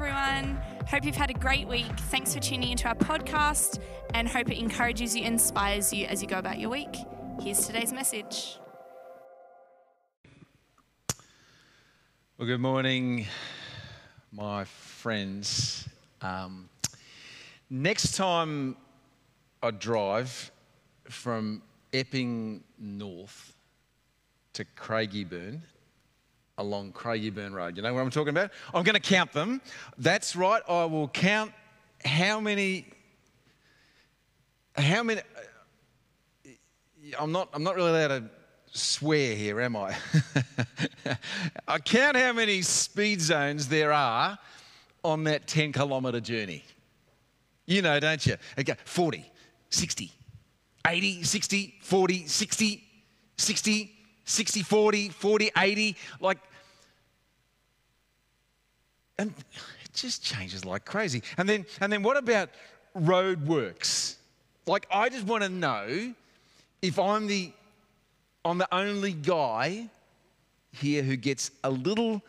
everyone. Hope you've had a great week. Thanks for tuning into our podcast and hope it encourages you, inspires you as you go about your week. Here's today's message. Well, good morning, my friends. Um, next time I drive from Epping North to Craigieburn, along Craigieburn Road, you know what I'm talking about? I'm going to count them. That's right, I will count how many. How many. I'm not, I'm not really allowed to swear here, am I? I count how many speed zones there are on that 10 kilometre journey. You know, don't you? Okay, 40, 60, 80, 60, 40, 60, 60, 60, 40, 40, 80. Like, and it just changes like crazy. And then, and then what about road works? Like, I just want to know if I'm the I'm the only guy here who gets a little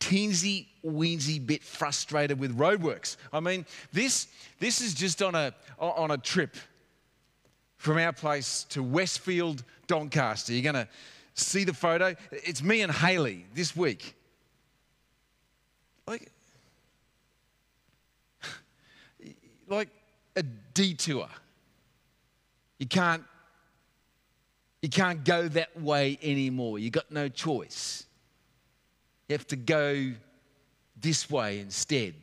teensy weensy bit frustrated with roadworks. I mean, this, this is just on a, on a trip from our place to Westfield, Doncaster. You're going to see the photo. It's me and Haley this week. Like, like a detour. You can't you can't go that way anymore. You got no choice. You have to go this way instead.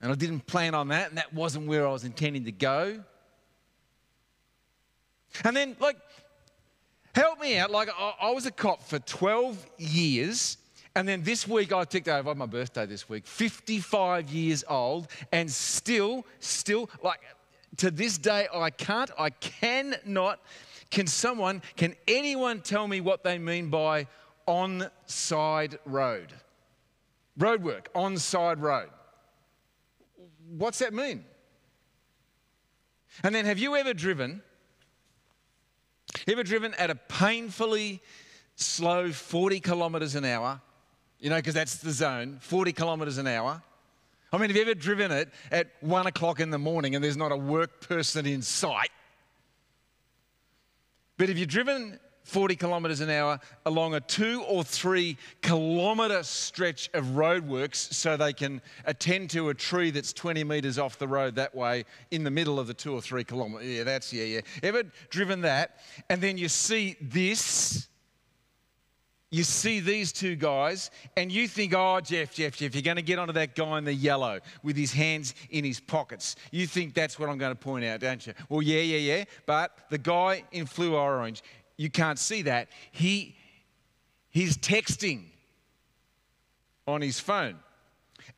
And I didn't plan on that, and that wasn't where I was intending to go. And then, like, help me out. Like, I, I was a cop for 12 years. And then this week I ticked over my birthday this week, 55 years old, and still, still, like to this day, I can't, I cannot can someone, can anyone tell me what they mean by on side road? Roadwork, on side road. What's that mean? And then have you ever driven? Ever driven at a painfully slow 40 kilometres an hour? You know, because that's the zone, 40 kilometres an hour. I mean, have you ever driven it at one o'clock in the morning and there's not a work person in sight? But if you're driven 40 kilometres an hour along a two or three kilometre stretch of roadworks so they can attend to a tree that's 20 metres off the road that way in the middle of the two or three kilometres. Yeah, that's, yeah, yeah. Ever driven that? And then you see this you see these two guys and you think, oh, Jeff, Jeff, Jeff, you're going to get onto that guy in the yellow with his hands in his pockets. You think that's what I'm going to point out, don't you? Well, yeah, yeah, yeah. But the guy in fluo orange, you can't see that. He, he's texting on his phone.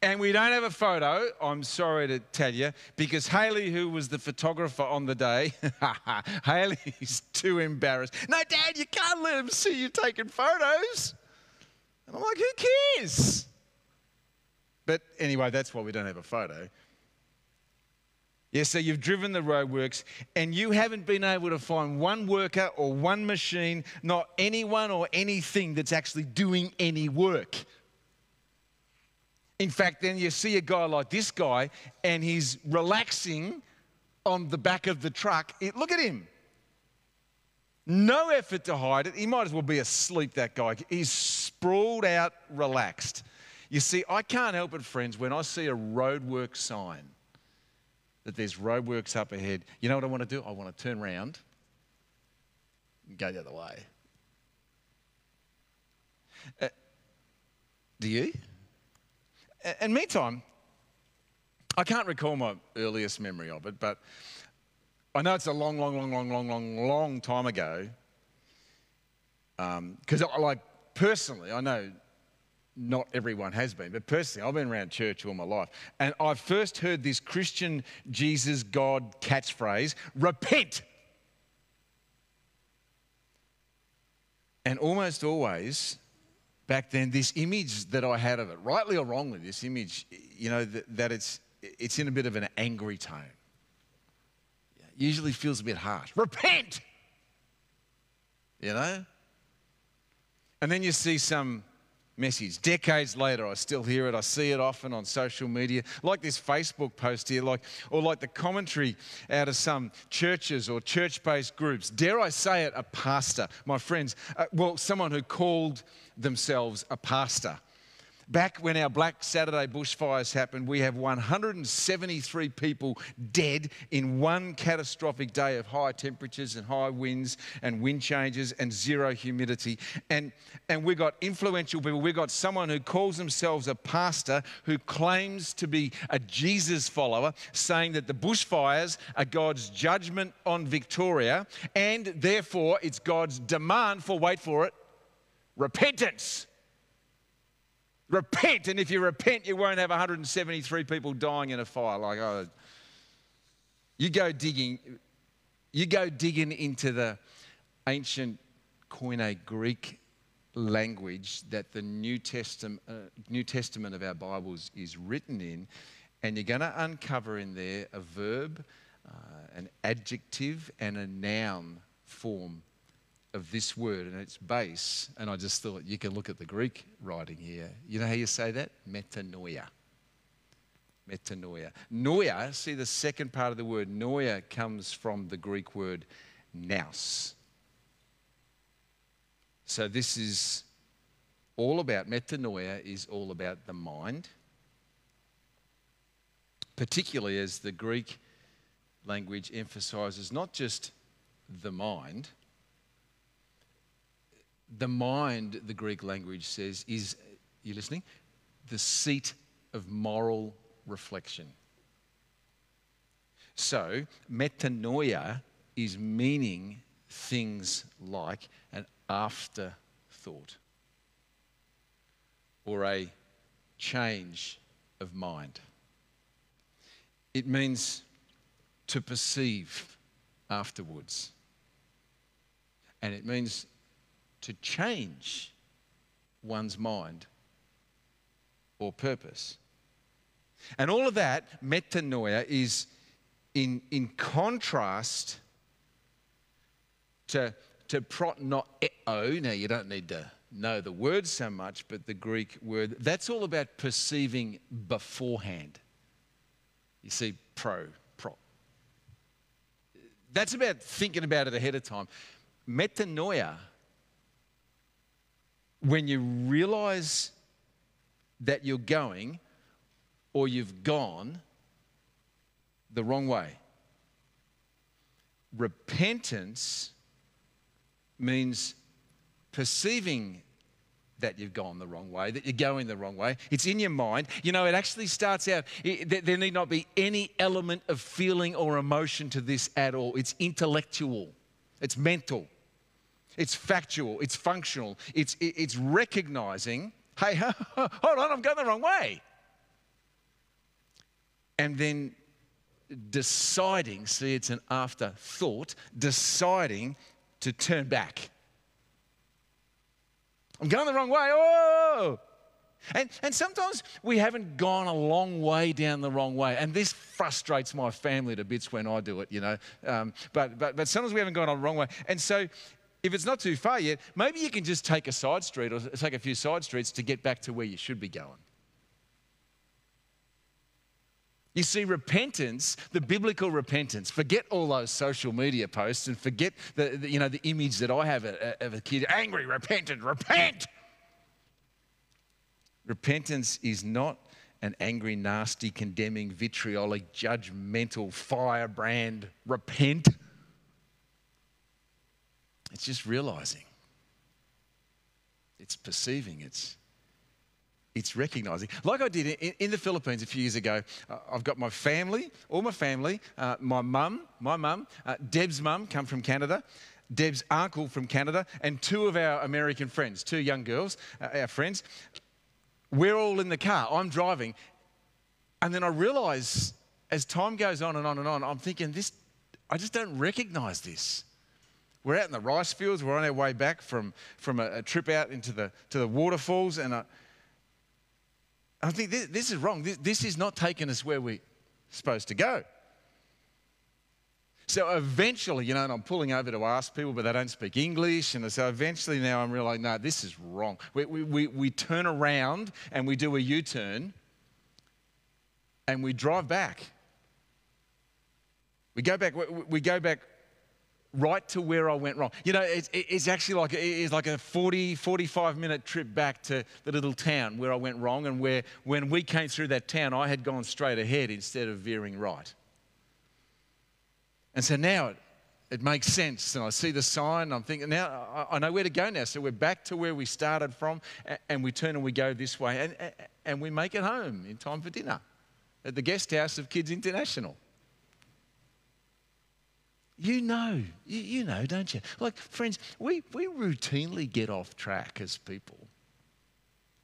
And we don't have a photo, I'm sorry to tell you, because Haley, who was the photographer on the day, Haley's too embarrassed. No, Dad, you can't let him see you taking photos. And I'm like, who cares? But anyway, that's why we don't have a photo. Yeah, so you've driven the roadworks and you haven't been able to find one worker or one machine, not anyone or anything that's actually doing any work. In fact, then you see a guy like this guy and he's relaxing on the back of the truck. It, look at him. No effort to hide it. He might as well be asleep, that guy. He's sprawled out, relaxed. You see, I can't help it, friends, when I see a roadwork sign that there's roadworks up ahead. You know what I want to do? I want to turn around and go the other way. Uh, do you? And meantime, I can't recall my earliest memory of it, but I know it's a long, long, long, long, long, long, long time ago. Because, um, like, personally, I know not everyone has been, but personally, I've been around church all my life. And I first heard this Christian Jesus God catchphrase repent. And almost always, back then, this image that I had of it, rightly or wrongly, this image, you know, that, that it's, it's in a bit of an angry tone. usually feels a bit harsh. Repent! You know? And then you see some message. Decades later, I still hear it. I see it often on social media, like this Facebook post here, like, or like the commentary out of some churches or church based groups. Dare I say it, a pastor. My friends, uh, well, someone who called themselves a pastor. Back when our Black Saturday bushfires happened, we have 173 people dead in one catastrophic day of high temperatures and high winds and wind changes and zero humidity. And, and we got influential people. We got someone who calls themselves a pastor who claims to be a Jesus follower, saying that the bushfires are God's judgment on Victoria and therefore it's God's demand for, wait for it, repentance. Repent, and if you repent, you won't have 173 people dying in a fire. Like, oh, you go digging, you go digging into the ancient Koine Greek language that the New Testament, uh, New Testament of our Bibles is written in, and you're going to uncover in there a verb, uh, an adjective, and a noun form of this word and its base, and I just thought you can look at the Greek writing here. You know how you say that? Metanoia. Metanoia. Noia, see the second part of the word, noia comes from the Greek word nous. So this is all about, metanoia is all about the mind, particularly as the Greek language emphasizes not just the mind the mind, the Greek language says, is, you listening? The seat of moral reflection. So, metanoia is meaning things like an afterthought or a change of mind. It means to perceive afterwards. And it means to change one's mind or purpose. And all of that, metanoia, is in, in contrast to, to pronoeo. Now, you don't need to know the word so much, but the Greek word, that's all about perceiving beforehand. You see, pro, pro. That's about thinking about it ahead of time. Metanoia when you realize that you're going or you've gone the wrong way. Repentance means perceiving that you've gone the wrong way, that you're going the wrong way. It's in your mind. You know, it actually starts out, it, there need not be any element of feeling or emotion to this at all. It's intellectual, it's mental. It's factual, it's functional, it's, it's recognizing, hey, hold on, I'm going the wrong way. And then deciding, see, it's an afterthought, deciding to turn back. I'm going the wrong way. Oh! And, and sometimes we haven't gone a long way down the wrong way. And this frustrates my family to bits when I do it, you know. Um, but, but, but sometimes we haven't gone a wrong way. And so if it's not too far yet, maybe you can just take a side street or take a few side streets to get back to where you should be going. You see, repentance, the biblical repentance, forget all those social media posts and forget the, the you know, the image that I have of a kid angry, repentant, repent. Repentance is not an angry, nasty, condemning, vitriolic, judgmental firebrand repent. It's just realizing. It's perceiving. It's it's recognizing. Like I did in, in, the Philippines a few years ago, uh, I've got my family, all my family, uh, my mum, my mum, uh, Deb's mum, come from Canada, Deb's uncle from Canada, and two of our American friends, two young girls, uh, our friends. We're all in the car. I'm driving. And then I realize as time goes on and on and on, I'm thinking, this, I just don't recognize this. We're out in the rice fields. We're on our way back from, from a, a trip out into the, to the waterfalls. And I, I think this, this is wrong. This, this is not taking us where we're supposed to go. So eventually, you know, and I'm pulling over to ask people, but they don't speak English. And so eventually now I'm realizing, no, this is wrong. We, we, we, we turn around and we do a U turn and we drive back. We go back, we go back right to where I went wrong. You know, it's, it's actually like, it's like a 40, 45 minute trip back to the little town where I went wrong and where when we came through that town, I had gone straight ahead instead of veering right. And so now it, it makes sense. And I see the sign, I'm thinking, now I know where to go now. So we're back to where we started from, and we turn and we go this way, and, and we make it home in time for dinner at the guest house of Kids International. You know, you, you, know, don't you? Like, friends, we, we routinely get off track as people.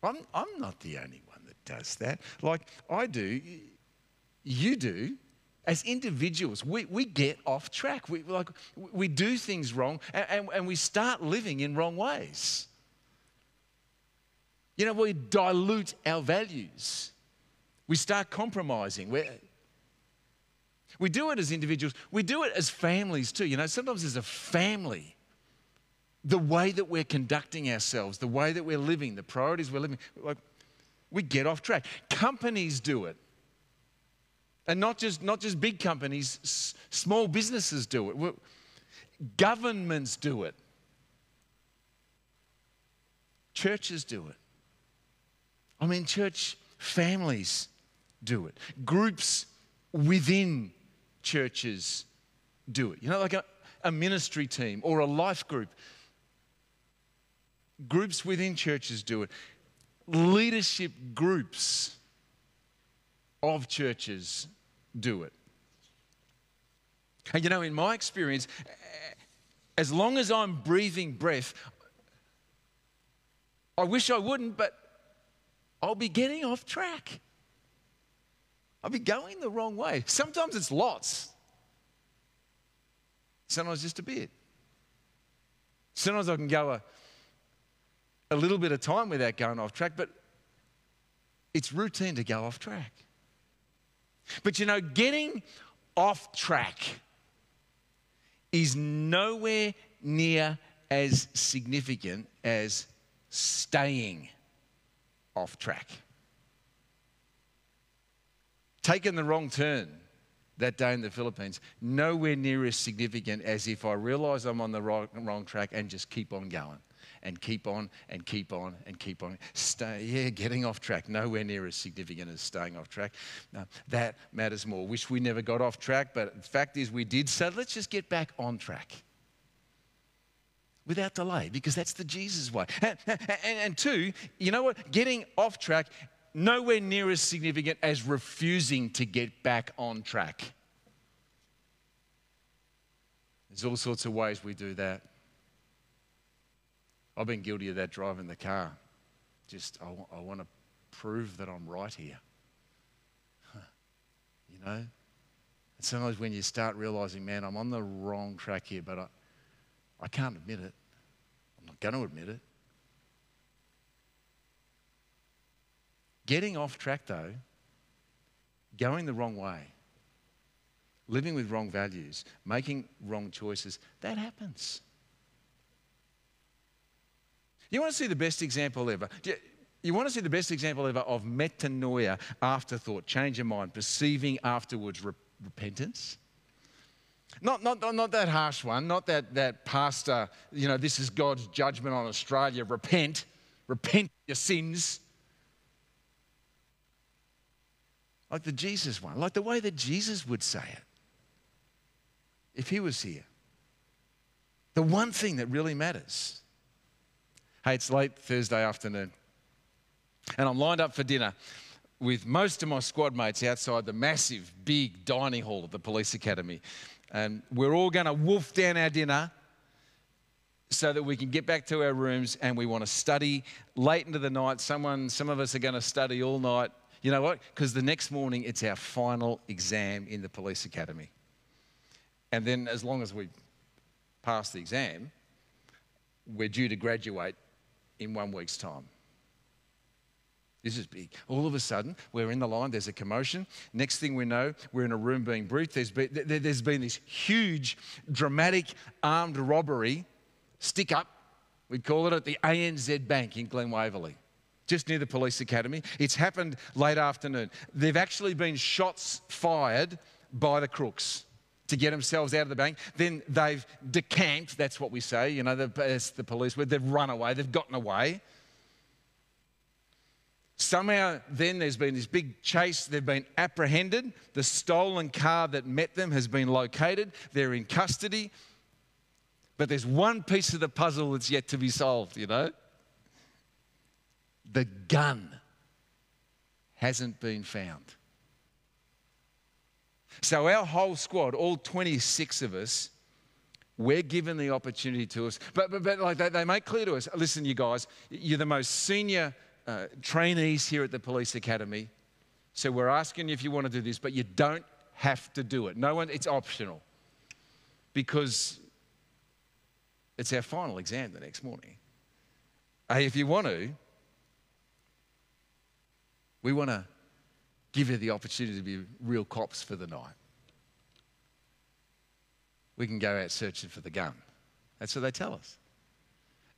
I'm, I'm not the only one that does that. Like, I do, you do. As individuals, we, we get off track. We, like, we do things wrong and, and, and we start living in wrong ways. You know, we dilute our values. We start compromising. We're, we do it as individuals, we do it as families too. You know, sometimes as a family, the way that we're conducting ourselves, the way that we're living, the priorities we're living, like we get off track. Companies do it. And not just, not just big companies, s- small businesses do it. Governments do it. Churches do it. I mean, church families do it. Groups within churches do it. You know, like a, a ministry team or a life group. Groups within churches do it. Leadership groups of churches do it. And you know, in my experience, as long as I'm breathing breath, I wish I wouldn't, but I'll be getting off track. I'll be going the wrong way. Sometimes it's lots, sometimes just a bit. Sometimes I can go a, a little bit of time without going off track, but it's routine to go off track. But you know, getting off track is nowhere near as significant as staying off track taken the wrong turn that day in the Philippines, nowhere near as significant as if I realize I'm on the wrong, wrong track and just keep on going and keep on and keep on and keep on. Stay, yeah, getting off track, nowhere near as significant as staying off track. No, that matters more. Wish we never got off track, but the fact is we did, so let's just get back on track without delay because that's the Jesus way. And, and, and, two, you know what? Getting off track nowhere near as significant as refusing to get back on track. There's all sorts of ways we do that. I've been guilty of that driving the car. Just, I, I want to prove that I'm right here. You know? And sometimes when you start realizing, man, I'm on the wrong track here, but I, I can't admit it. I'm not going to admit it. Getting off track, though, going the wrong way, living with wrong values, making wrong choices, that happens. You want to see the best example ever? You want to see the best example ever of metanoia, afterthought, change of mind, perceiving afterwards re- repentance? Not, not, not that harsh one, not that, that pastor, you know, this is God's judgment on Australia, repent, repent your sins. Like the Jesus one, like the way that Jesus would say it if he was here. The one thing that really matters. Hey, it's late Thursday afternoon, and I'm lined up for dinner with most of my squad mates outside the massive, big dining hall of the police academy. And we're all going to wolf down our dinner so that we can get back to our rooms and we want to study late into the night. Someone, some of us are going to study all night you know what? Because the next morning it's our final exam in the police academy. And then, as long as we pass the exam, we're due to graduate in one week's time. This is big. All of a sudden, we're in the line, there's a commotion. Next thing we know, we're in a room being briefed. There's been, there's been this huge, dramatic armed robbery, stick up, we'd call it, at the ANZ Bank in Glen Waverley, just near the police academy. It's happened late afternoon. There've actually been shots fired by the crooks to get themselves out of the bank. Then they've decamped, that's what we say, you know, the, the police, they've run away, they've gotten away. Somehow, then there's been this big chase. They've been apprehended. The stolen car that met them has been located. They're in custody. But there's one piece of the puzzle that's yet to be solved, you know? The gun hasn't been found. So, our whole squad, all 26 of us, we're given the opportunity to us. But, but, but like they, they make clear to us listen, you guys, you're the most senior uh, trainees here at the police academy. So we're asking you if you want to do this, but you don't have to do it. No one, it's optional because it's our final exam the next morning. Hey, if you want to, we want to give you the opportunity to be real cops for the night. We can go out searching for the gun. That's what they tell us.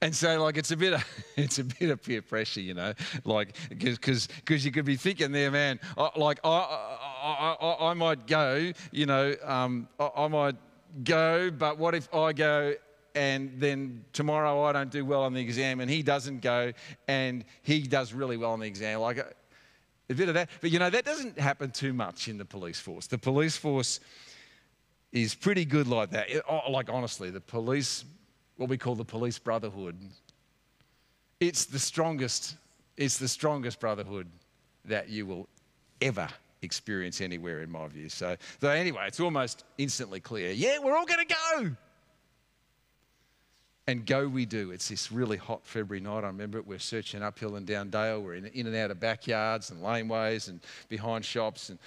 And so, like, it's a bit of, it's a bit of peer pressure, you know, like, because you could be thinking there, man, like, I, I, I, I might go, you know, um, I, I might go, but what if I go and then tomorrow I don't do well on the exam and he doesn't go and he does really well on the exam? Like, a bit of that. But, you know, that doesn't happen too much in the police force. The police force is pretty good like that. It, oh, like, honestly, the police what we call the police brotherhood. It's the strongest, it's the strongest brotherhood that you will ever experience anywhere, in my view. So, so anyway, it's almost instantly clear. Yeah, we're all going to go. And go we do. It's this really hot February night. I remember it. We're searching uphill and down Dale. We're in, in and out of backyards and laneways and behind shops. And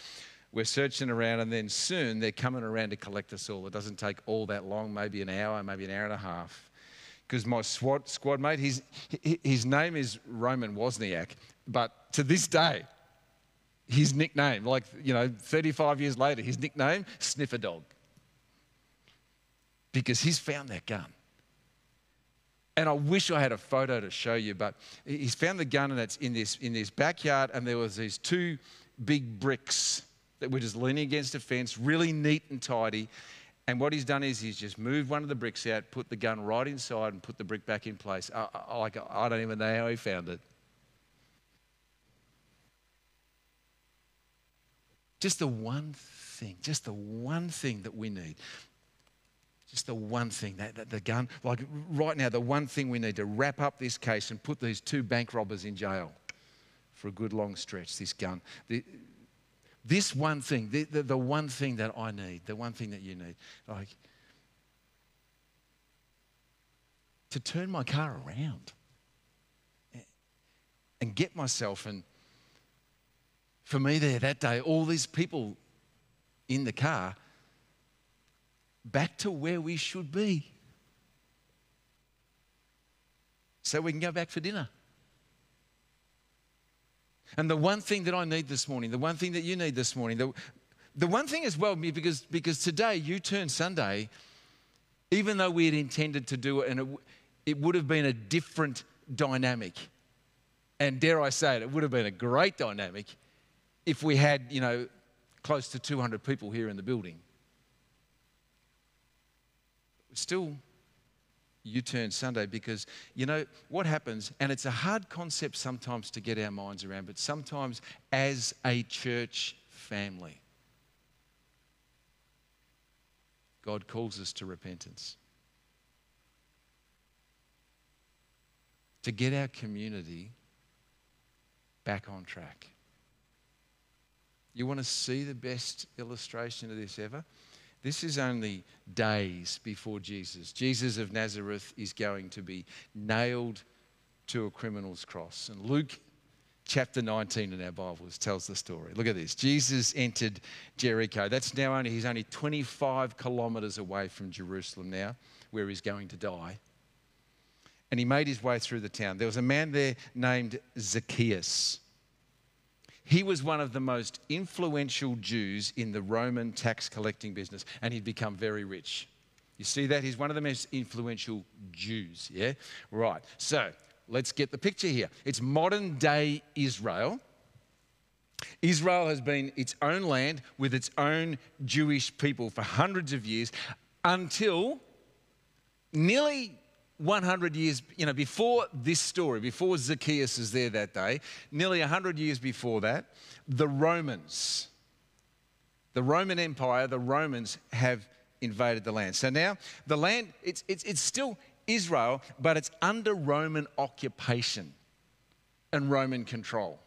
we're searching around, and then soon they're coming around to collect us all. It doesn't take all that long, maybe an hour, maybe an hour and a half. Because my SWAT squad mate, his, his name is Roman Wozniak, but to this day, his nickname, like, you know, 35 years later, his nickname, Sniffer Dog. Because he's found that gun. And I wish I had a photo to show you, but he's found the gun and it's in this, in this backyard, and there was these two big bricks that were just leaning against a fence, really neat and tidy. And what he's done is he's just moved one of the bricks out, put the gun right inside, and put the brick back in place. I, I, I don't even know how he found it. Just the one thing, just the one thing that we need. Just the one thing, that, that, the gun. Like right now, the one thing we need to wrap up this case and put these two bank robbers in jail for a good long stretch, this gun. The, this one thing, the, the, the, one thing that I need, the one thing that you need, like to turn my car around and get myself and for me there that day, all these people in the car back to where we should be. So we can go back for dinner. And the one thing that I need this morning, the one thing that you need this morning, the, the one thing as well, because, because today, U Turn Sunday, even though we had intended to do it, and it, it would have been a different dynamic, and dare I say it, it would have been a great dynamic if we had, you know, close to 200 people here in the building. Still, U Turn Sunday because, you know, what happens, and it's a hard concept sometimes to get our minds around, but sometimes as a church family, God calls us to repentance. To get our community back on track. You want to see the best illustration of this ever? This is only days before Jesus. Jesus of Nazareth is going to be nailed to a criminal's cross. And Luke chapter 19 in our Bibles tells the story. Look at this. Jesus entered Jericho. That's now only, he's only 25 kilometers away from Jerusalem now, where he's going to die. And he made his way through the town. There was a man there named Zacchaeus. He was one of the most influential Jews in the Roman tax collecting business, and he'd become very rich. You see that? He's one of the most influential Jews, yeah? Right. So let's get the picture here. It's modern day Israel. Israel has been its own land with its own Jewish people for hundreds of years until nearly 100 years, you know, before this story, before Zacchaeus is there that day, nearly 100 years before that, the Romans, the Roman Empire, the Romans have invaded the land. So now the land, it's, it's, it's still Israel, but it's under Roman occupation and Roman control.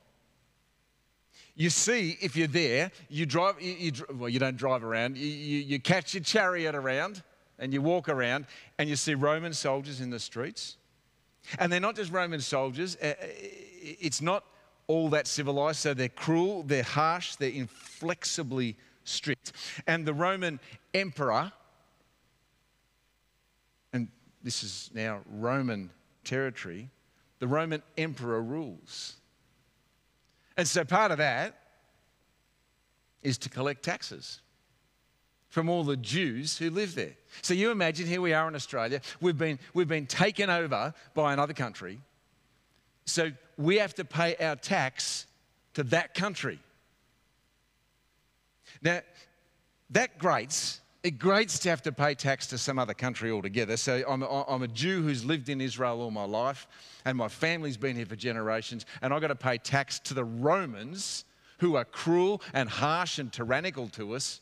You see, if you're there, you drive, you, you, well, you don't drive around, you, you, you catch your chariot around and you walk around and you see Roman soldiers in the streets. And they're not just Roman soldiers, uh, uh, it's not all that civilized. So they're cruel, they're harsh, they're inflexibly strict. And the Roman emperor, and this is now Roman territory, the Roman emperor rules. And so part of that is to collect taxes from all the Jews who live there. So you imagine here we are in Australia, we've been, we've been taken over by another country. So we have to pay our tax to that country. Now, that grates. It grates to have to pay tax to some other country altogether. So I'm, I'm a Jew who's lived in Israel all my life, and my family's been here for generations, and I've got to pay tax to the Romans who are cruel and harsh and tyrannical to us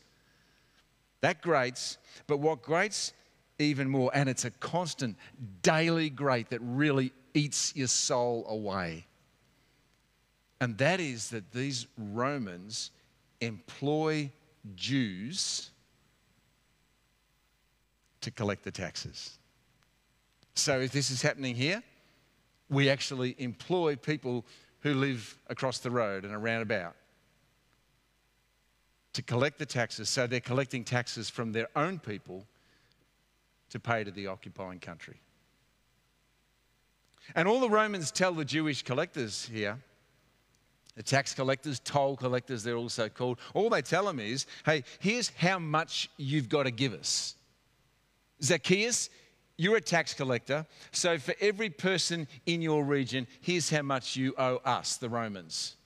that grates, but what grates even more, and it's a constant daily grate that really eats your soul away. And that is that these Romans employ Jews to collect the taxes. So if this is happening here, we actually employ people who live across the road and around about to collect the taxes. So they're collecting taxes from their own people to pay to the occupying country. And all the Romans tell the Jewish collectors here, the tax collectors, toll collectors, they're also called, all they tell them is, hey, here's how much you've got to give us. Zacchaeus, you're a tax collector, so for every person in your region, here's how much you owe us, the Romans.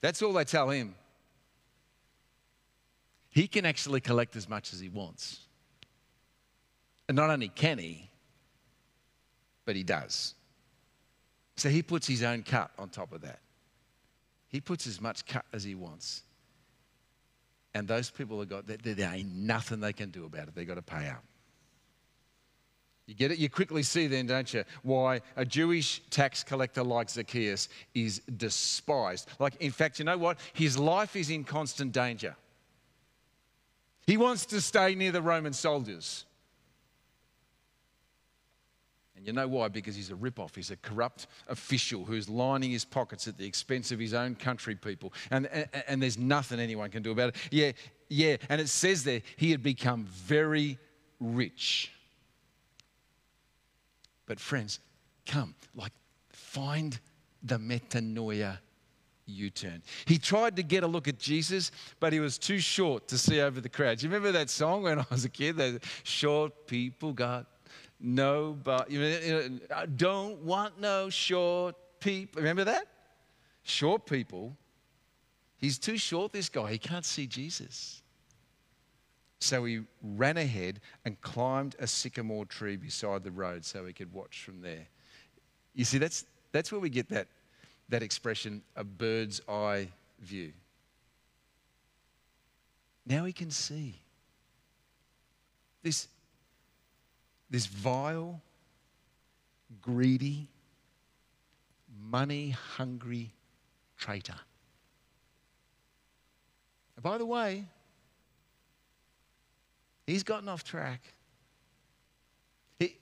That's all they tell him he can actually collect as much as he wants. And not only can he, but he does. So he puts his own cut on top of that. He puts as much cut as he wants. And those people have got, there, ain't nothing they can do about it. They've got to pay up. You get it? You quickly see then, don't you, why a Jewish tax collector like Zacchaeus is despised. Like, in fact, you know what? His life is in constant danger. He wants to stay near the Roman soldiers. And you know why? Because he's a rip-off. He's a corrupt official who's lining his pockets at the expense of his own country people. And, and, and there's nothing anyone can do about it. Yeah, yeah. And it says there, he had become very rich. But friends, come, like, find the metanoia U turn. He tried to get a look at Jesus, but he was too short to see over the crowd. Do You remember that song when I was a kid? That short people got no, but you know, I don't want no short people. Remember that? Short people. He's too short, this guy. He can't see Jesus. So he ran ahead and climbed a sycamore tree beside the road so he could watch from there. You see, that's, that's where we get that that expression, a bird's eye view. Now he can see this, this vile, greedy, money hungry traitor. And by the way, he's gotten off track. He,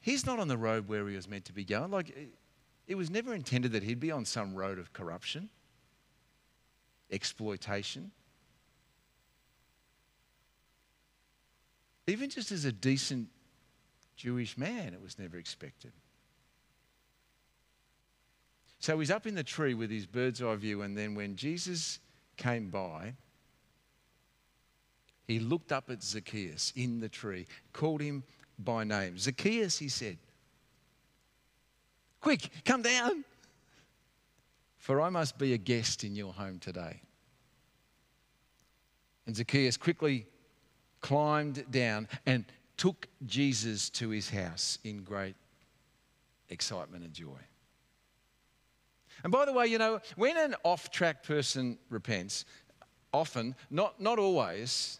he's not on the road where he was meant to be going. Like, it was never intended that he'd be on some road of corruption, exploitation. Even just as a decent Jewish man, it was never expected. So he's up in the tree with his bird's eye view, and then when Jesus came by, he looked up at Zacchaeus in the tree, called him by name. Zacchaeus, he said, Quick, come down, for I must be a guest in your home today. And Zacchaeus quickly climbed down and took Jesus to his house in great excitement and joy. And by the way, you know, when an off track person repents, often, not, not always,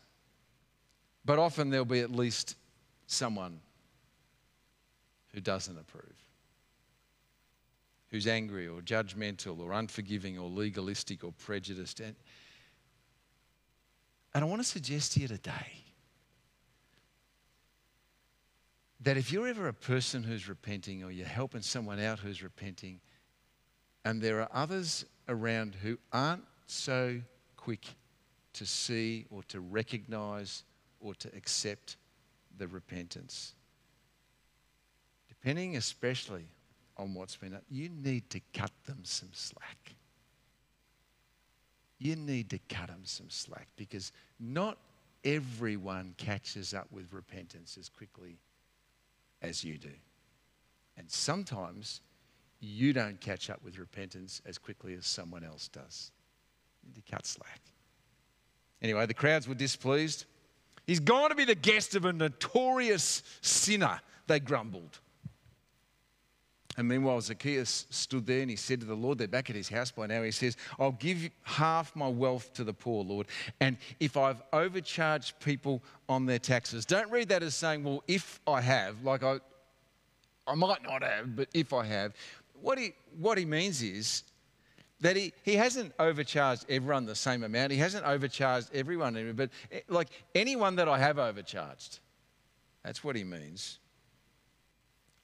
but often there'll be at least someone who doesn't approve, who's angry or judgmental or unforgiving or legalistic or prejudiced. And, and I want to suggest to you today that if you're ever a person who's repenting or you're helping someone out who's repenting, and there are others around who aren't so quick to see or to recognize or to accept the repentance. Depending especially on what's been done, you need to cut them some slack. You need to cut them some slack because not everyone catches up with repentance as quickly as you do. And sometimes you don't catch up with repentance as quickly as someone else does. You need to cut slack. Anyway, the crowds were displeased. He's going to be the guest of a notorious sinner, they grumbled. And meanwhile, Zacchaeus stood there and he said to the Lord, they're back at his house by now. He says, I'll give half my wealth to the poor, Lord. And if I've overcharged people on their taxes, don't read that as saying, well, if I have, like I, I might not have, but if I have, what he, what he means is that he, he hasn't overcharged everyone the same amount. He hasn't overcharged everyone, but eh, like anyone that I have overcharged, that's what he means.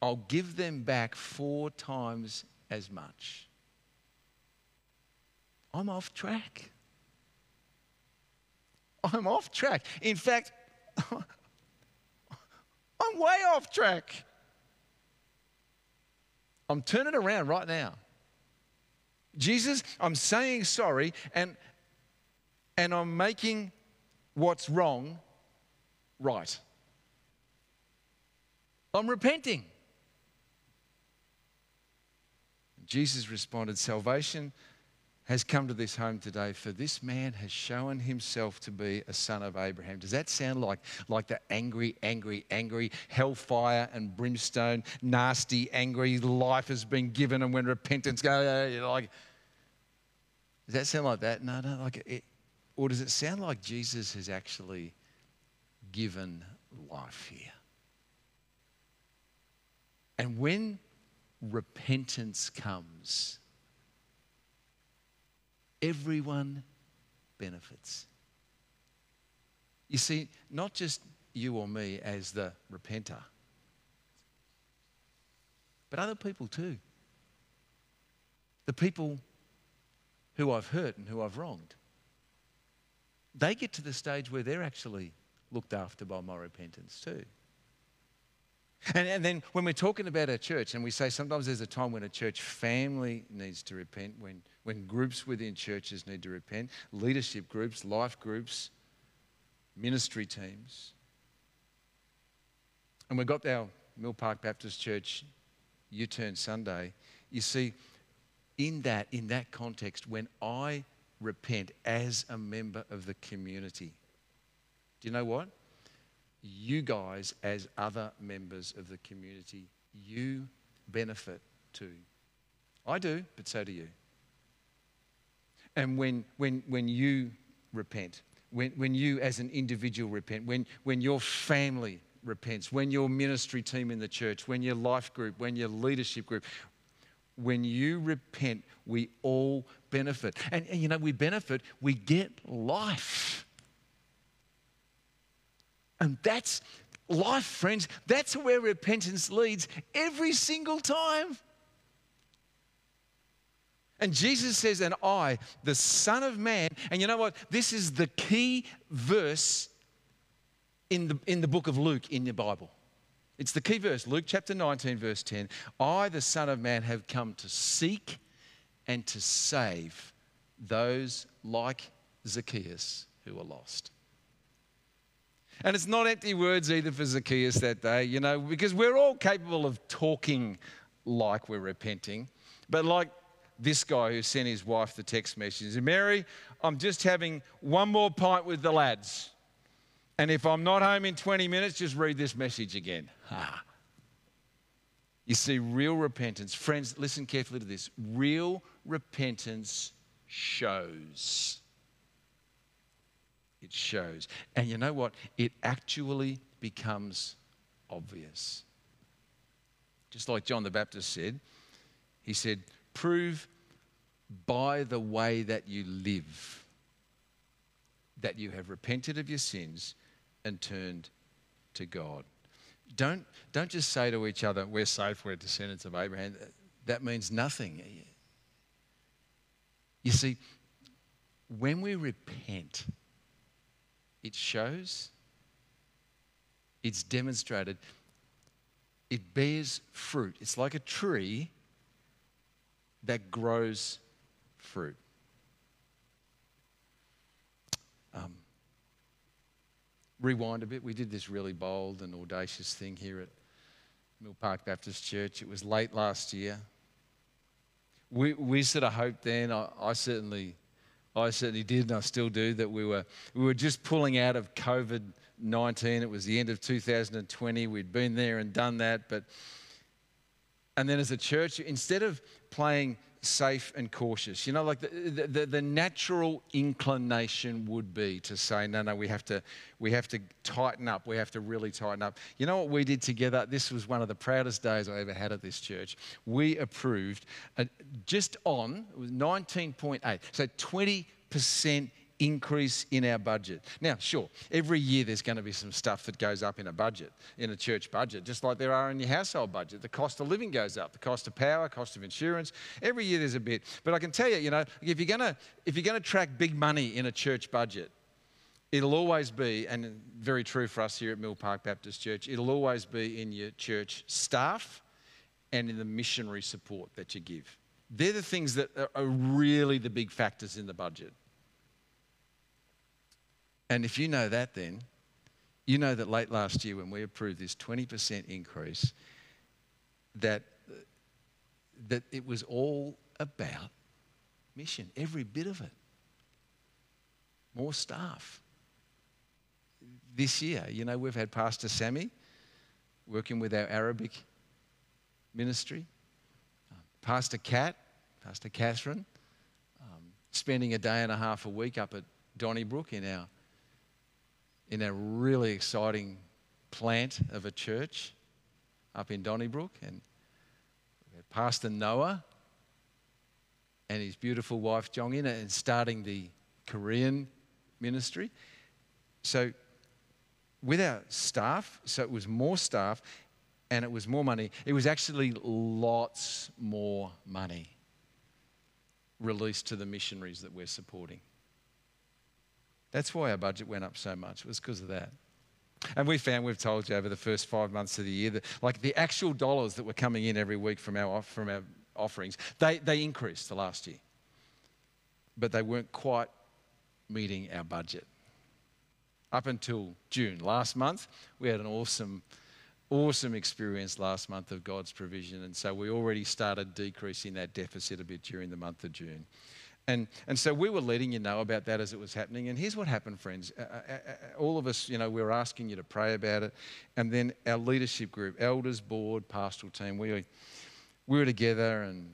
I'll give them back four times as much. I'm off track. I'm off track. In fact, I'm way off track. I'm turning around right now. Jesus, I'm saying sorry and, and I'm making what's wrong right. I'm repenting. Jesus responded, Salvation has come to this home today, for this man has shown himself to be a son of Abraham. Does that sound like, like the angry, angry, angry, hellfire and brimstone, nasty, angry life has been given, and when repentance goes, like, does that sound like that? No, no, like it, or does it sound like Jesus has actually given life here? And when repentance comes, everyone benefits. You see, not just you or me as the repenter, but other people too. The people who I've hurt and who I've wronged. They get to the stage where they're actually looked after by my repentance too. And, and, then when we're talking about our church, and we say sometimes there's a time when a church family needs to repent, when, when groups within churches need to repent, leadership groups, life groups, ministry teams. And we've got our Mill Park Baptist Church U Turn Sunday. You see, in that, in that context, when I repent as a member of the community, do you know what? You guys, as other members of the community, you benefit too. I do, but so do you. And when, when, when you repent, when, when you as an individual repent, when, when your family repents, when your ministry team in the church, when your life group, when your leadership group, when you repent, we all benefit. And, and you know, we benefit, we get life. And that's life, friends. That's where repentance leads every single time. And Jesus says, And I, the Son of Man, and you know what? This is the key verse in the, in the book of Luke in your Bible. It's the key verse, Luke chapter 19, verse 10. I, the Son of Man, have come to seek and to save those like Zacchaeus who are lost. And it's not empty words either for Zacchaeus that day, you know, because we're all capable of talking like we're repenting. But like this guy who sent his wife the text message Mary, I'm just having one more pint with the lads. And if I'm not home in 20 minutes, just read this message again. Ha. You see, real repentance, friends, listen carefully to this. Real repentance shows. It shows. And you know what? It actually becomes obvious. Just like John the Baptist said, he said, Prove by the way that you live that you have repented of your sins and turned to God. Don't, don't just say to each other, We're safe, we're descendants of Abraham. That means nothing. You see, when we repent, it shows, it's demonstrated, it bears fruit. It's like a tree that grows fruit. Um, rewind a bit. We did this really bold and audacious thing here at Mill Park Baptist Church. It was late last year. We, we sort of hoped then, I, I certainly I certainly did, and I still do, that we were, we were just pulling out of COVID 19. It was the end of 2020. We'd been there and done that. But, and then as a church, instead of playing safe and cautious. You know, like the, the, the, natural inclination would be to say, no, no, we have to, we have to tighten up. We have to really tighten up. You know what we did together? This was one of the proudest days I ever had at this church. We approved a, just on, it was 19.8, so 20% increase in our budget. Now, sure, every year there's going to be some stuff that goes up in a budget, in a church budget, just like there are in your household budget. The cost of living goes up, the cost of power, cost of insurance. Every year there's a bit. But I can tell you, you know, if you're going to if you're going to track big money in a church budget, it'll always be, and very true for us here at Mill Park Baptist Church, it'll always be in your church staff and in the missionary support that you give. They're the things that are really the big factors in the budget. And if you know that, then you know that late last year when we approved this 20% increase, that, that it was all about mission, every bit of it. More staff. This year, you know, we've had Pastor Sammy working with our Arabic ministry, Pastor Kat, Pastor Catherine, um, spending a day and a half a week up at Donnybrook in our in a really exciting plant of a church up in Donnybrook. And Pastor Noah and his beautiful wife Jongin and starting the Korean ministry. So with our staff, so it was more staff and it was more money. It was actually lots more money released to the missionaries that we're supporting. That's why our budget went up so much, it was because of that. And we found, we've told you over the first five months of the year, that like the actual dollars that were coming in every week from our, from our offerings, they, they increased the last year. But they weren't quite meeting our budget. Up until June last month, we had an awesome, awesome experience last month of God's provision. And so we already started decreasing that deficit a bit during the month of June. And, and so we were letting you know about that as it was happening. And here's what happened, friends. Uh, uh, uh, all of us, you know, we were asking you to pray about it. And then our leadership group, elders, board, pastoral team, we, we were together and,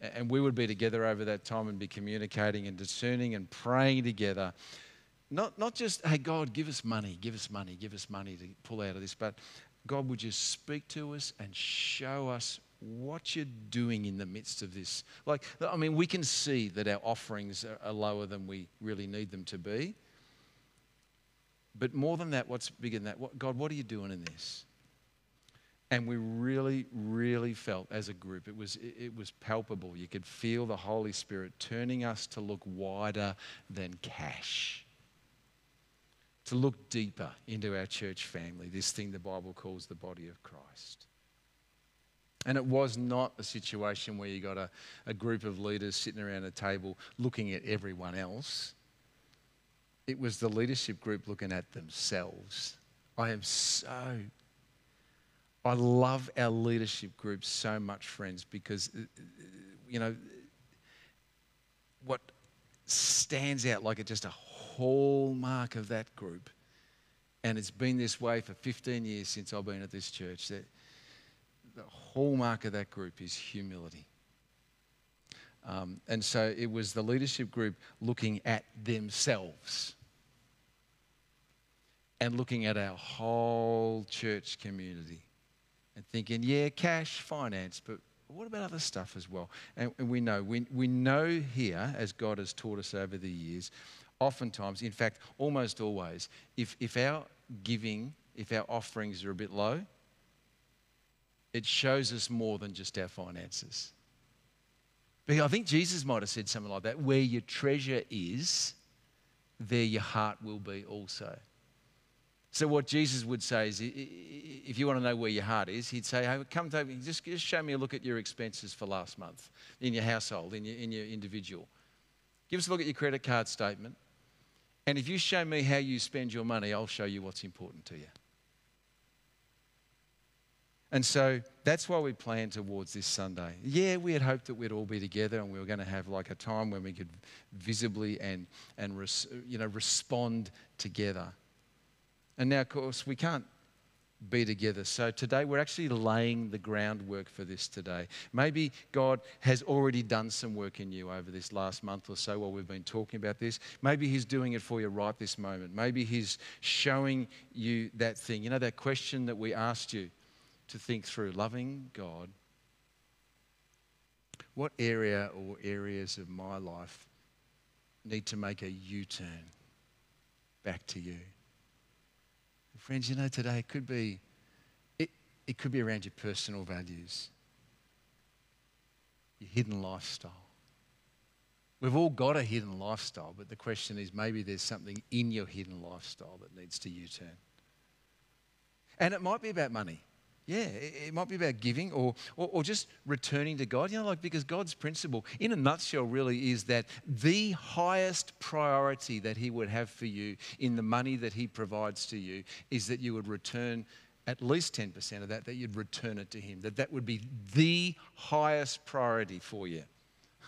and we would be together over that time and be communicating and discerning and praying together. Not, not just, hey, God, give us money, give us money, give us money to pull out of this, but God would just speak to us and show us what you're doing in the midst of this. Like, I mean, we can see that our offerings are lower than we really need them to be. But more than that, what's bigger than that? What, God, what are you doing in this? And we really, really felt as a group, it was, it was palpable. You could feel the Holy Spirit turning us to look wider than cash, to look deeper into our church family, this thing the Bible calls the body of Christ. And it was not a situation where you got a, a group of leaders sitting around a table looking at everyone else. It was the leadership group looking at themselves. I am so, I love our leadership group so much, friends, because, uh, you know, what stands out like it's just a hallmark of that group, and it's been this way for 15 years since I've been at this church, that the hallmark of that group is humility. Um, and so it was the leadership group looking at themselves and looking at our whole church community and thinking, yeah, cash, finance, but what about other stuff as well? And, and we know, we, we know here, as God has taught us over the years, oftentimes, in fact, almost always, if, if our giving, if our offerings are a bit low, it shows us more than just our finances. But I think Jesus might have said something like that where your treasure is, there your heart will be also. So, what Jesus would say is if you want to know where your heart is, he'd say, hey, come to me, just, just show me a look at your expenses for last month in your household, in your, in your individual. Give us a look at your credit card statement. And if you show me how you spend your money, I'll show you what's important to you. And so that's why we plan towards this Sunday. Yeah, we had hoped that we'd all be together and we were going to have like a time when we could visibly and, and res, you know, respond together. And now, of course, we can't be together. So today we're actually laying the groundwork for this today. Maybe God has already done some work in you over this last month or so while we've been talking about this. Maybe He's doing it for you right this moment. Maybe He's showing you that thing. You know, that question that we asked you to think through loving God. What area or areas of my life need to make a U turn back to you? Friends, you know, today it could be, it, it could be around your personal values, your hidden lifestyle. We've all got a hidden lifestyle, but the question is maybe there's something in your hidden lifestyle that needs to U turn. And it might be about money. Yeah, it, might be about giving or, or, or, just returning to God. You know, like because God's principle, in a nutshell, really is that the highest priority that He would have for you in the money that He provides to you is that you would return at least 10% of that, that you'd return it to Him. That that would be the highest priority for you.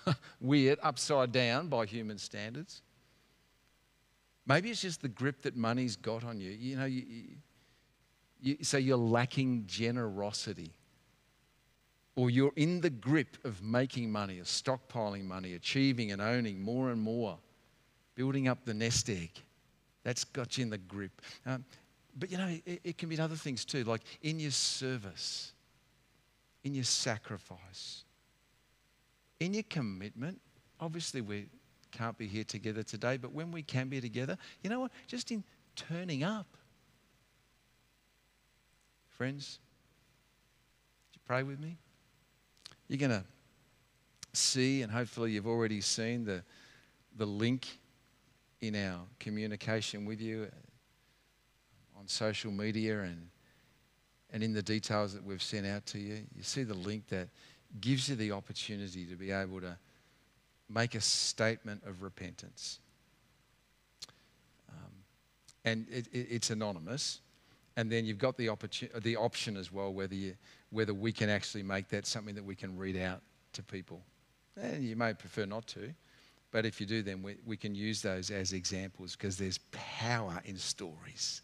Weird, upside down by human standards. Maybe it's just the grip that money's got on you. You know, you, you, so you're lacking generosity. Or you're in the grip of making money, of stockpiling money, achieving and owning more and more, building up the nest egg. That's got you in the grip. Um, but you know, it, it can be other things too, like in your service, in your sacrifice, in your commitment. Obviously, we can't be here together today, but when we can be together, you know what? Just in turning up Friends, you pray with me? You're going to see, and hopefully you've already seen the, the link in our communication with you uh, on social media and, and in the details that we've sent out to you. You see the link that gives you the opportunity to be able to make a statement of repentance. Um, and it, it, it's anonymous. And then you've got the, opportun- the option as well whether, you, whether we can actually make that something that we can read out to people. And you may prefer not to, but if you do, then we, we can use those as examples because there's power in stories.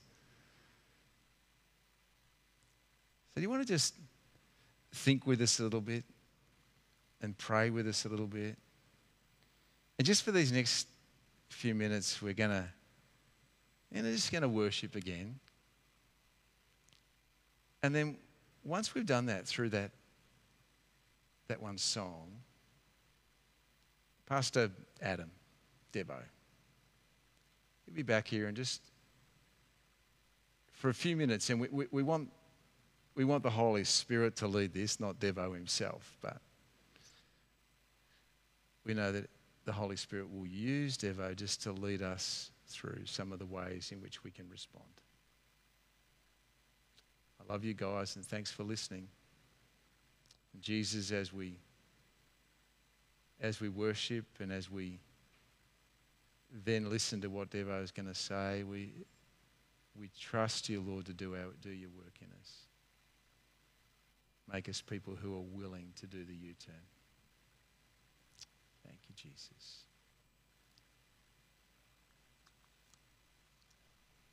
So, do you want to just think with us a little bit and pray with us a little bit? And just for these next few minutes, we're going to, you know, just going to worship again. And then once we've done that through that, that one song, Pastor Adam Debo, he'll be back here and just for a few minutes, and we, we, we, want, we want the Holy Spirit to lead this, not Devo himself, but we know that the Holy Spirit will use Devo just to lead us through some of the ways in which we can respond. Love you guys and thanks for listening. Jesus, as we as we worship and as we then listen to what Devo is going to say, we we trust you, Lord, to do our do your work in us. Make us people who are willing to do the U-turn. Thank you, Jesus.